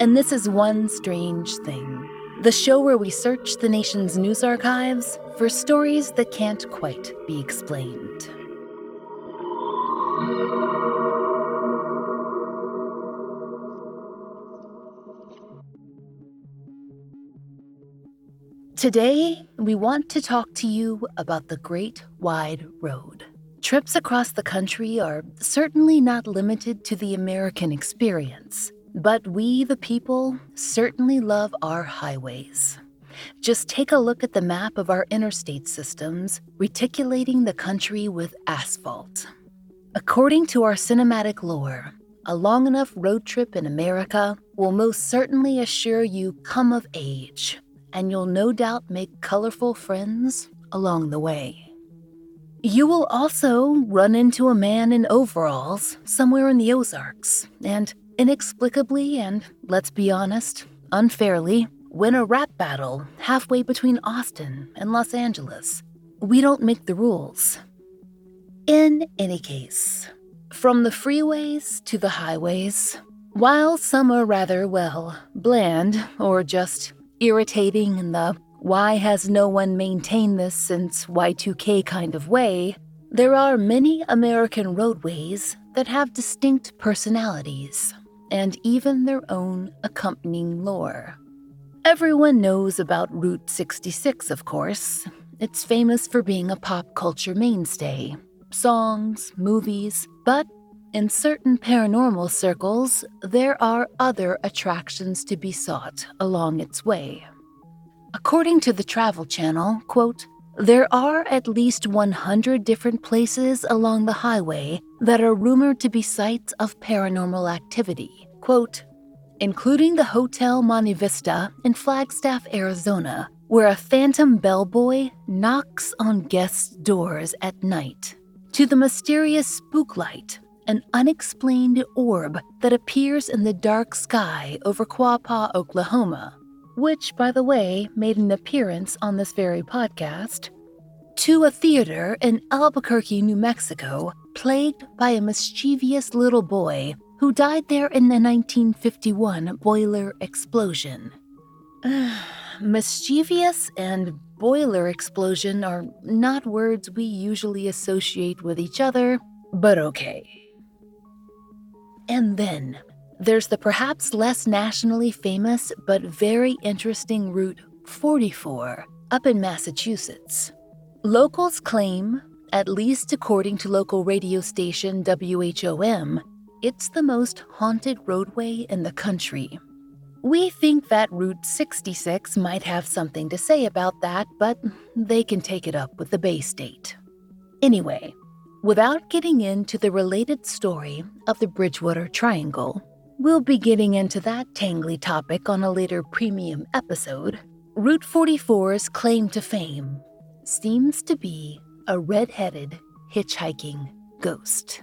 and this is One Strange Thing, the show where we search the nation's news archives for stories that can't quite be explained. Today, we want to talk to you about the Great Wide Road. Trips across the country are certainly not limited to the American experience, but we, the people, certainly love our highways. Just take a look at the map of our interstate systems, reticulating the country with asphalt. According to our cinematic lore, a long enough road trip in America will most certainly assure you come of age, and you'll no doubt make colorful friends along the way. You will also run into a man in overalls somewhere in the Ozarks, and inexplicably and, let's be honest, unfairly, win a rap battle halfway between Austin and Los Angeles. We don't make the rules. In any case, from the freeways to the highways, while some are rather, well, bland or just irritating in the why has no one maintained this since Y2K kind of way? There are many American roadways that have distinct personalities and even their own accompanying lore. Everyone knows about Route 66, of course. It's famous for being a pop culture mainstay. Songs, movies, but in certain paranormal circles, there are other attractions to be sought along its way. According to the Travel Channel, quote, there are at least 100 different places along the highway that are rumored to be sites of paranormal activity. Quote, including the Hotel Monte Vista in Flagstaff, Arizona, where a phantom bellboy knocks on guests' doors at night, to the mysterious spook light, an unexplained orb that appears in the dark sky over Quapaw, Oklahoma, which, by the way, made an appearance on this very podcast, to a theater in Albuquerque, New Mexico, plagued by a mischievous little boy who died there in the 1951 boiler explosion. mischievous and boiler explosion are not words we usually associate with each other, but okay. And then, there's the perhaps less nationally famous but very interesting Route 44 up in Massachusetts. Locals claim, at least according to local radio station WHOM, it's the most haunted roadway in the country. We think that Route 66 might have something to say about that, but they can take it up with the Bay State. Anyway, without getting into the related story of the Bridgewater Triangle, We'll be getting into that tangly topic on a later premium episode. Route 44's claim to fame seems to be a red headed hitchhiking ghost.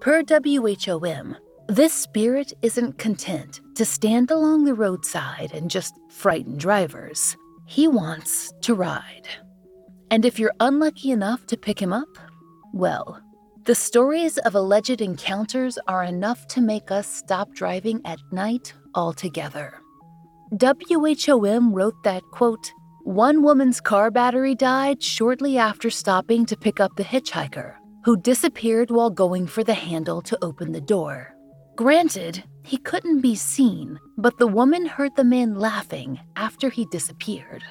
Per WHOM, this spirit isn't content to stand along the roadside and just frighten drivers. He wants to ride. And if you're unlucky enough to pick him up, well, the stories of alleged encounters are enough to make us stop driving at night altogether. WHOM wrote that, quote, one woman's car battery died shortly after stopping to pick up the hitchhiker, who disappeared while going for the handle to open the door. Granted, he couldn't be seen, but the woman heard the man laughing after he disappeared.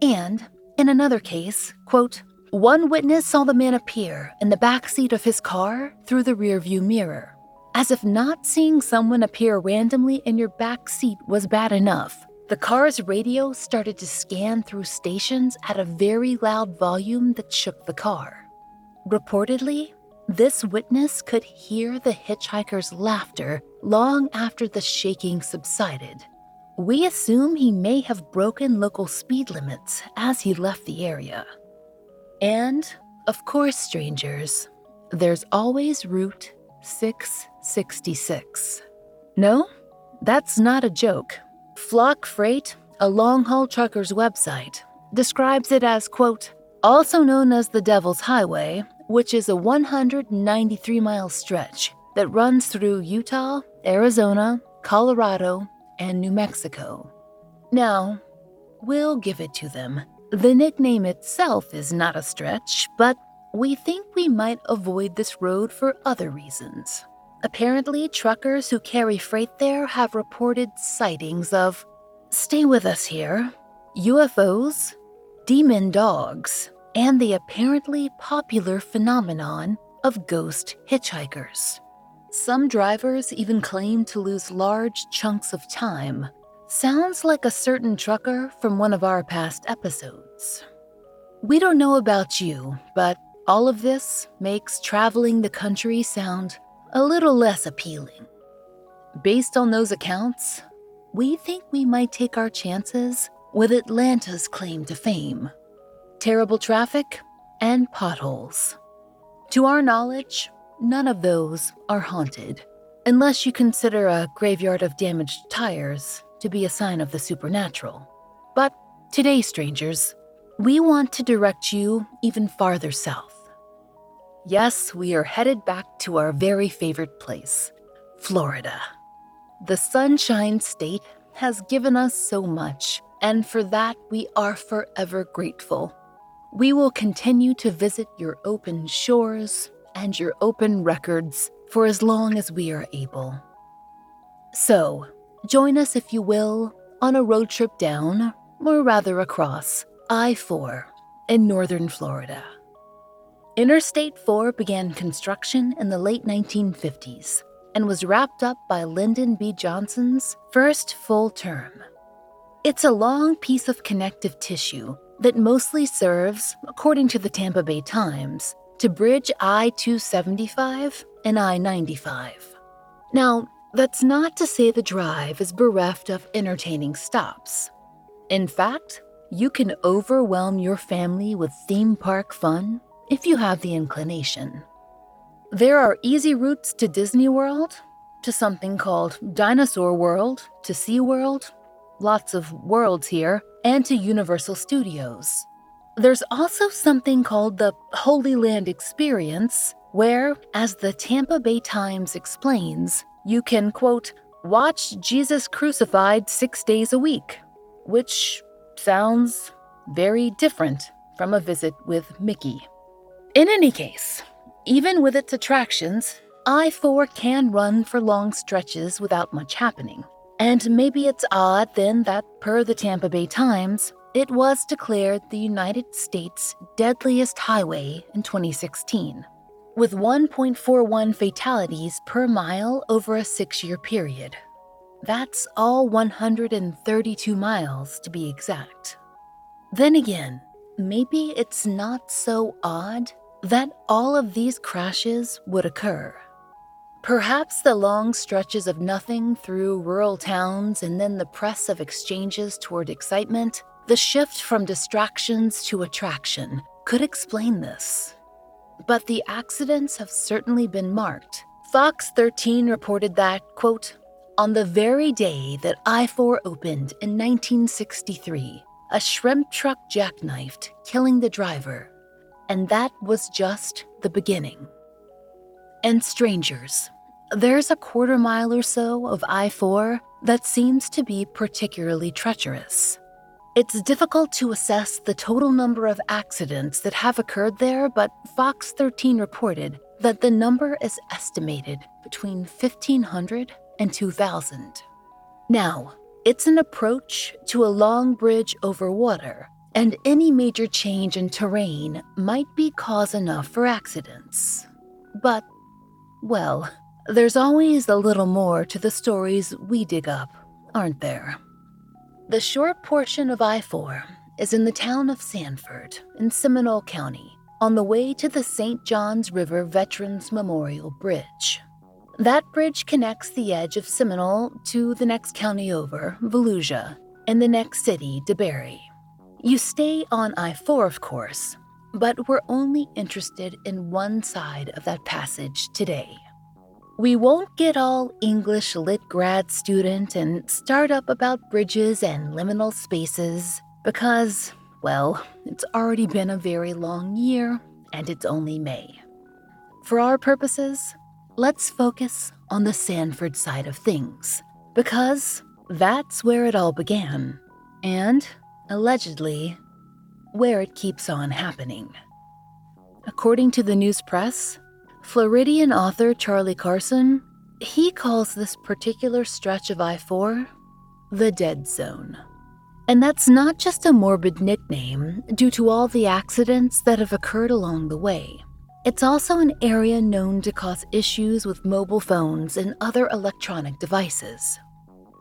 And, in another case, quote, one witness saw the man appear in the back seat of his car through the rearview mirror. As if not seeing someone appear randomly in your back seat was bad enough, the car's radio started to scan through stations at a very loud volume that shook the car. Reportedly, this witness could hear the hitchhiker's laughter long after the shaking subsided. We assume he may have broken local speed limits as he left the area. And, of course, strangers, there's always Route 666. No, that's not a joke. Flock Freight, a long haul trucker's website, describes it as, quote, also known as the Devil's Highway, which is a 193 mile stretch that runs through Utah, Arizona, Colorado, and New Mexico. Now, we'll give it to them. The nickname itself is not a stretch, but we think we might avoid this road for other reasons. Apparently, truckers who carry freight there have reported sightings of, stay with us here, UFOs, demon dogs, and the apparently popular phenomenon of ghost hitchhikers. Some drivers even claim to lose large chunks of time Sounds like a certain trucker from one of our past episodes. We don't know about you, but all of this makes traveling the country sound a little less appealing. Based on those accounts, we think we might take our chances with Atlanta's claim to fame terrible traffic and potholes. To our knowledge, none of those are haunted, unless you consider a graveyard of damaged tires to be a sign of the supernatural. But today, strangers, we want to direct you even farther south. Yes, we are headed back to our very favorite place, Florida. The Sunshine State has given us so much, and for that we are forever grateful. We will continue to visit your open shores and your open records for as long as we are able. So, Join us, if you will, on a road trip down, or rather across, I 4 in northern Florida. Interstate 4 began construction in the late 1950s and was wrapped up by Lyndon B. Johnson's first full term. It's a long piece of connective tissue that mostly serves, according to the Tampa Bay Times, to bridge I 275 and I 95. Now, that's not to say the drive is bereft of entertaining stops. In fact, you can overwhelm your family with theme park fun if you have the inclination. There are easy routes to Disney World, to something called Dinosaur World, to SeaWorld, lots of worlds here, and to Universal Studios. There's also something called the Holy Land Experience, where, as the Tampa Bay Times explains, you can, quote, watch Jesus crucified six days a week, which sounds very different from a visit with Mickey. In any case, even with its attractions, I 4 can run for long stretches without much happening. And maybe it's odd then that, per the Tampa Bay Times, it was declared the United States' deadliest highway in 2016 with 1.41 fatalities per mile over a six year period. That's all 132 miles to be exact. Then again, maybe it's not so odd that all of these crashes would occur. Perhaps the long stretches of nothing through rural towns and then the press of exchanges toward excitement, the shift from distractions to attraction, could explain this but the accidents have certainly been marked. Fox 13 reported that, quote, on the very day that I 4 opened in 1963, a shrimp truck jackknifed, killing the driver. And that was just the beginning. And strangers. There's a quarter mile or so of I 4 that seems to be particularly treacherous. It's difficult to assess the total number of accidents that have occurred there, but Fox 13 reported that the number is estimated between 1,500 and 2,000. Now, it's an approach to a long bridge over water, and any major change in terrain might be cause enough for accidents. But, well, there's always a little more to the stories we dig up, aren't there? The short portion of I 4 is in the town of Sanford in Seminole County, on the way to the St. Johns River Veterans Memorial Bridge. That bridge connects the edge of Seminole to the next county over, Volusia, and the next city, DeBary. You stay on I 4, of course, but we're only interested in one side of that passage today. We won't get all English lit grad student and start up about bridges and liminal spaces because, well, it's already been a very long year and it's only May. For our purposes, let's focus on the Sanford side of things, because that's where it all began, and, allegedly, where it keeps on happening. According to the news press, Floridian author Charlie Carlson, he calls this particular stretch of I 4 the Dead Zone. And that's not just a morbid nickname due to all the accidents that have occurred along the way. It's also an area known to cause issues with mobile phones and other electronic devices.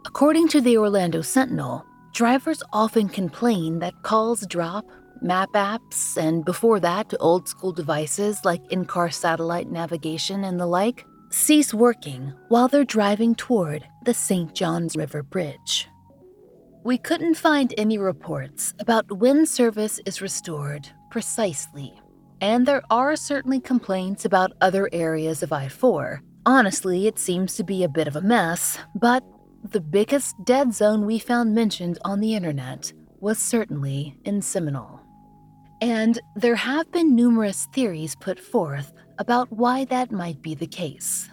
According to the Orlando Sentinel, drivers often complain that calls drop, map apps, and before that, old school devices like in car satellite navigation and the like cease working while they're driving toward the St. Johns River Bridge. We couldn't find any reports about when service is restored precisely and there are certainly complaints about other areas of I 4. Honestly, it seems to be a bit of a mess, but the biggest dead zone we found mentioned on the internet was certainly in Seminole. And there have been numerous theories put forth about why that might be the case.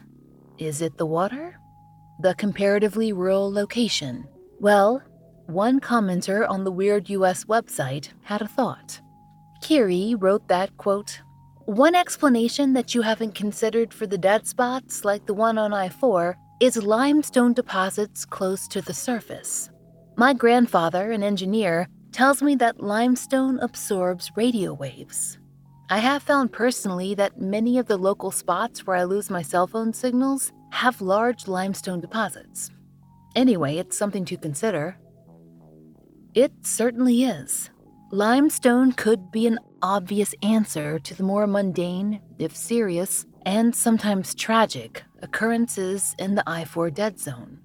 Is it the water? The comparatively rural location? Well, one commenter on the Weird US website had a thought. Kiri wrote that, quote, One explanation that you haven't considered for the dead spots, like the one on I 4, is limestone deposits close to the surface. My grandfather, an engineer, tells me that limestone absorbs radio waves. I have found personally that many of the local spots where I lose my cell phone signals have large limestone deposits. Anyway, it's something to consider. It certainly is. Limestone could be an obvious answer to the more mundane, if serious, and sometimes tragic occurrences in the I 4 dead zone.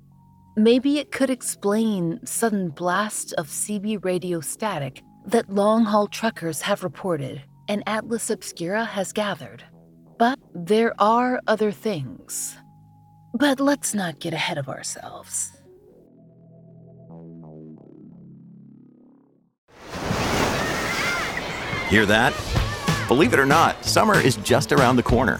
Maybe it could explain sudden blasts of CB radio static that long haul truckers have reported and Atlas Obscura has gathered. But there are other things. But let's not get ahead of ourselves. Hear that? Believe it or not, summer is just around the corner.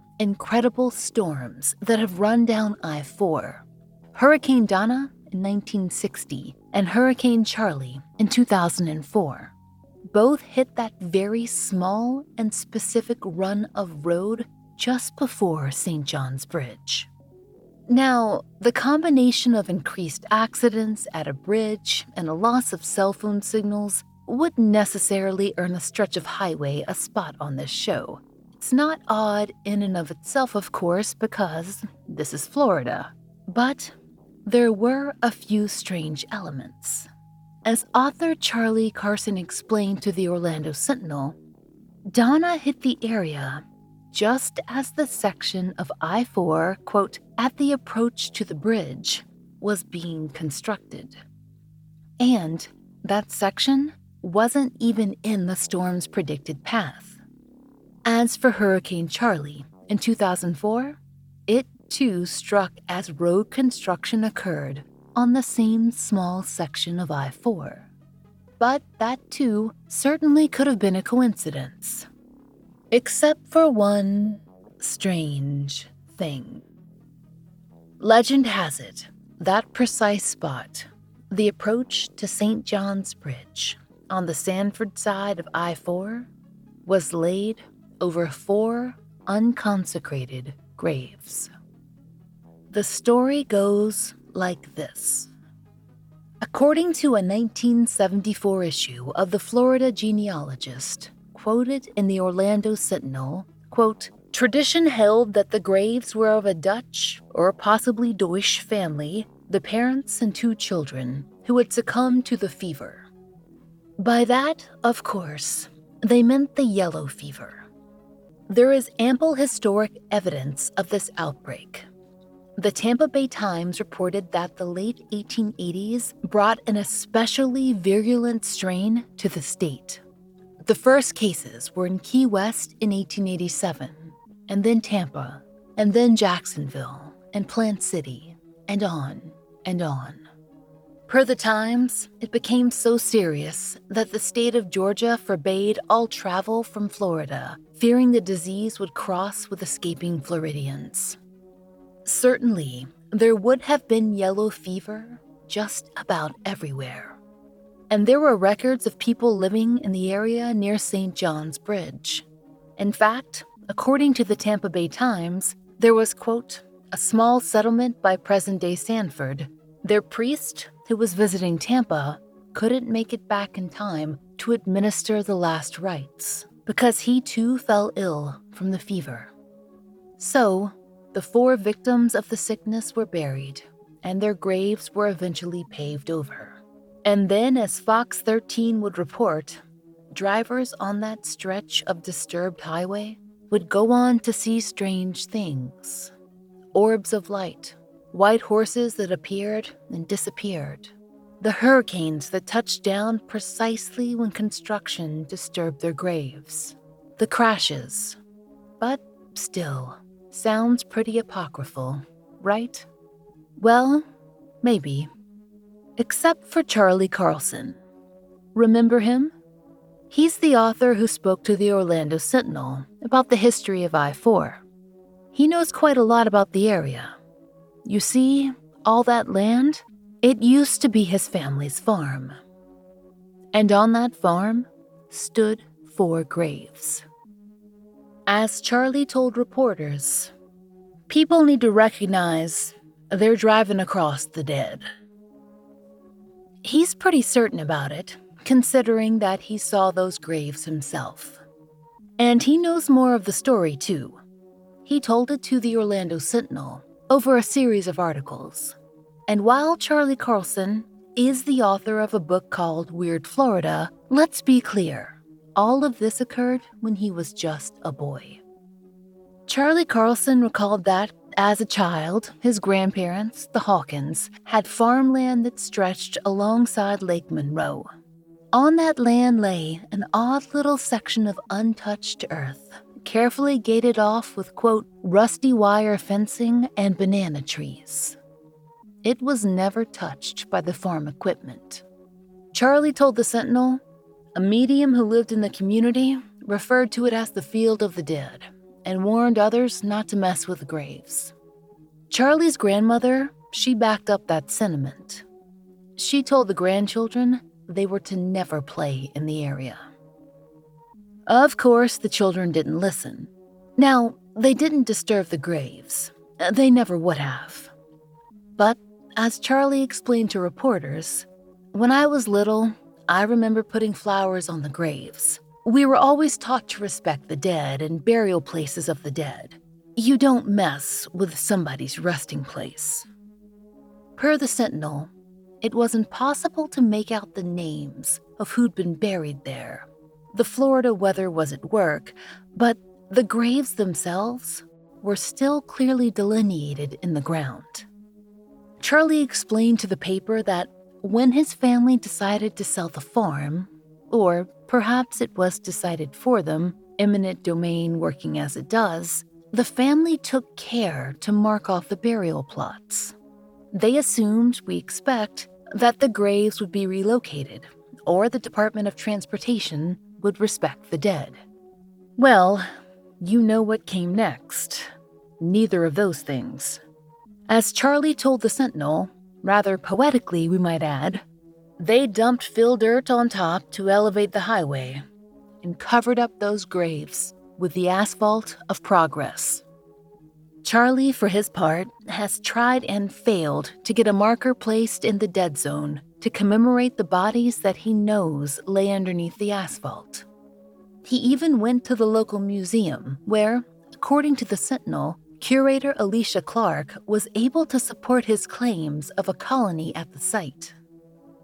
incredible storms that have run down I 4 Hurricane Donna in 1960 and Hurricane Charley in 2004. both hit that very small and specific run of road just before St. John's Bridge. Now, the combination of increased accidents at a bridge and a loss of cell phone signals wouldn't necessarily earn a stretch of highway a spot on this show. It's not odd in and of itself, of course, because this is Florida. But there were a few strange elements. As author Charlie Carlson explained to the Orlando Sentinel, Donna hit the area just as the section of I 4, quote, at the approach to the bridge was being constructed. And that section wasn't even in the storm's predicted path. As for Hurricane Charley, in 2004, it too struck as road construction occurred on the same small section of I 4. But that too certainly could have been a coincidence. Except for one strange thing. Legend has it that precise spot, the approach to St. John's Bridge on the Sanford side of I 4, was laid over four unconsecrated graves. The story goes like this. According to a 1974 issue of the Florida Genealogist, quoted in the Orlando Sentinel, quote, Tradition held that the graves were of a Dutch or possibly Deutsch family, the parents and two children, who had succumbed to the fever. By that, of course, they meant the yellow fever. There is ample historic evidence of this outbreak, the Tampa Bay Times reported that the late 1880s brought an especially virulent strain to the state. The first cases were in Key West in 1887, and then Tampa, and then Jacksonville, and Plant City, and on and on. Per the Times, it became so serious that the state of Georgia forbade all travel from Florida, fearing the disease would cross with escaping Floridians. Certainly, there would have been yellow fever just about everywhere. And there were records of people living in the area near St. John's Bridge. In fact, according to the Tampa Bay Times, there was, quote, a small settlement by present day Sanford. Their priest, who was visiting Tampa, couldn't make it back in time to administer the last rites because he too fell ill from the fever. So, the four victims of the sickness were buried, and their graves were eventually paved over. And then, as Fox 13 would report, drivers on that stretch of disturbed highway would go on to see strange things orbs of light, white horses that appeared and disappeared, the hurricanes that touched down precisely when construction disturbed their graves, the crashes. But still, Sounds pretty apocryphal, right? Well, maybe. Except for Charlie Carlson. Remember him? He's the author who spoke to the Orlando Sentinel about the history of I 4. He knows quite a lot about the area. You see, all that land, it used to be his family's farm. And on that farm stood four graves. As Charlie told reporters, people need to recognize they're driving across the dead. He's pretty certain about it, considering that he saw those graves himself. And he knows more of the story, too. He told it to the Orlando Sentinel over a series of articles. And while Charlie Carlson is the author of a book called Weird Florida, let's be clear all of this occurred when he was just a boy. Charlie Carlson recalled that, as a child, his grandparents, the Hawkins, had farmland that stretched alongside Lake Monroe. On that land lay an odd little section of untouched earth, carefully gated off with, quote, rusty wire fencing and banana trees. It was never touched by the farm equipment. Charlie told the Sentinel a medium who lived in the community referred to it as the Field of the Dead and warned others not to mess with the graves. Charlie's grandmother, she backed up that sentiment. She told the grandchildren they were to never play in the area. Of course, the children didn't listen. Now, they didn't disturb the graves. Uh, they never would have. But, as Charlie explained to reporters, when I was little, I remember putting flowers on the graves. We were always taught to respect the dead and burial places of the dead. You don't mess with somebody's resting place. Per the Sentinel, it was impossible to make out the names of who'd been buried there. The Florida weather was at work, but the graves themselves were still clearly delineated in the ground. Charlie explained to the paper that when his family decided to sell the farm, or perhaps it was decided for them, eminent domain working as it does, the family took care to mark off the burial plots. They assumed, we expect, that the graves would be relocated, or the Department of Transportation would respect the dead. Well, you know what came next. Neither of those things. As Charlie told the Sentinel, rather poetically, we might add, they dumped fill dirt on top to elevate the highway and covered up those graves with the asphalt of progress. Charlie, for his part, has tried and failed to get a marker placed in the dead zone to commemorate the bodies that he knows lay underneath the asphalt. He even went to the local museum, where, according to the Sentinel, curator Alicia Clark was able to support his claims of a colony at the site.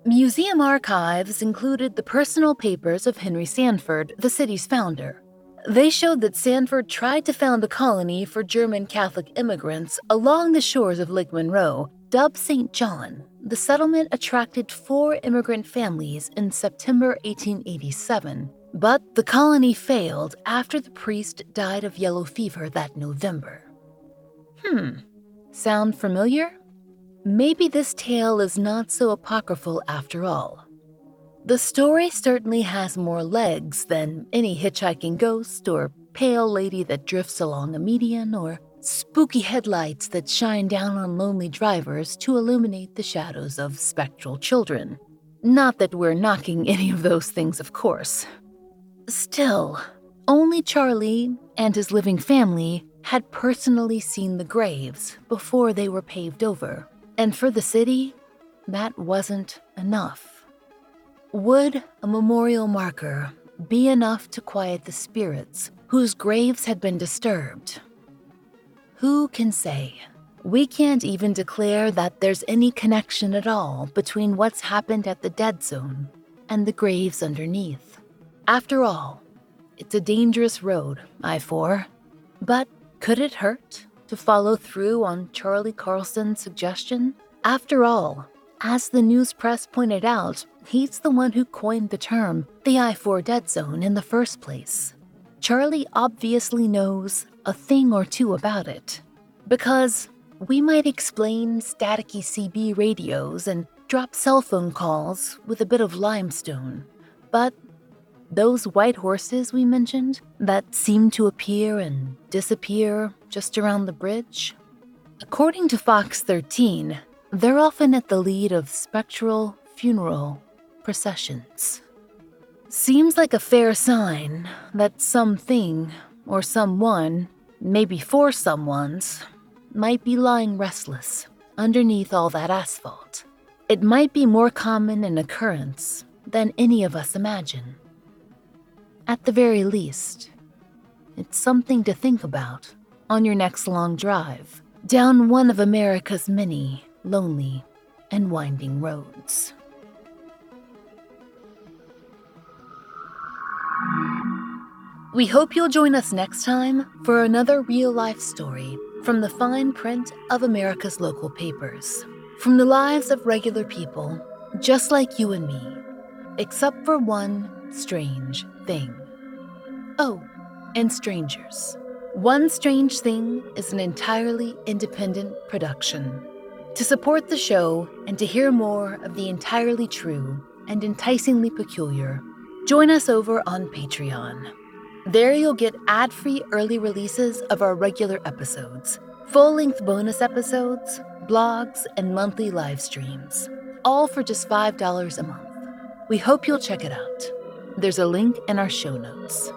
Museum archives included the personal papers of Henry Sanford, the city's founder, they showed that Sanford tried to found a colony for German Catholic immigrants along the shores of Lake Monroe, dubbed St. John. The settlement attracted four immigrant families in September 1887, but the colony failed after the priest died of yellow fever that November. Hmm, sound familiar? Maybe this tale is not so apocryphal after all. The story certainly has more legs than any hitchhiking ghost or pale lady that drifts along a median or spooky headlights that shine down on lonely drivers to illuminate the shadows of spectral children. Not that we're knocking any of those things, of course. Still, only Charlie and his living family had personally seen the graves before they were paved over. And for the city, that wasn't enough. Would a memorial marker be enough to quiet the spirits whose graves had been disturbed? Who can say? We can't even declare that there's any connection at all between what's happened at the dead zone and the graves underneath. After all, it's a dangerous road, I 4. But could it hurt to follow through on Charlie Carlson's suggestion? After all, as the news press pointed out, he's the one who coined the term the I 4 dead zone in the first place. Charlie obviously knows a thing or two about it. Because we might explain staticky CB radios and drop cell phone calls with a bit of limestone, but those white horses we mentioned that seem to appear and disappear just around the bridge? According to Fox 13, they're often at the lead of spectral funeral processions. Seems like a fair sign that something or someone, maybe four someones, might be lying restless underneath all that asphalt. It might be more common in occurrence than any of us imagine. At the very least, it's something to think about on your next long drive down one of America's many lonely, and winding roads. We hope you'll join us next time for another real life story from the fine print of America's local papers. From the lives of regular people, just like you and me, except for one strange thing. Oh, and strangers. One Strange Thing is an entirely independent production. To support the show and to hear more of the entirely true and enticingly peculiar, join us over on Patreon. There you'll get ad free early releases of our regular episodes, full length bonus episodes, blogs, and monthly live streams, all for just $5 a month. We hope you'll check it out. There's a link in our show notes.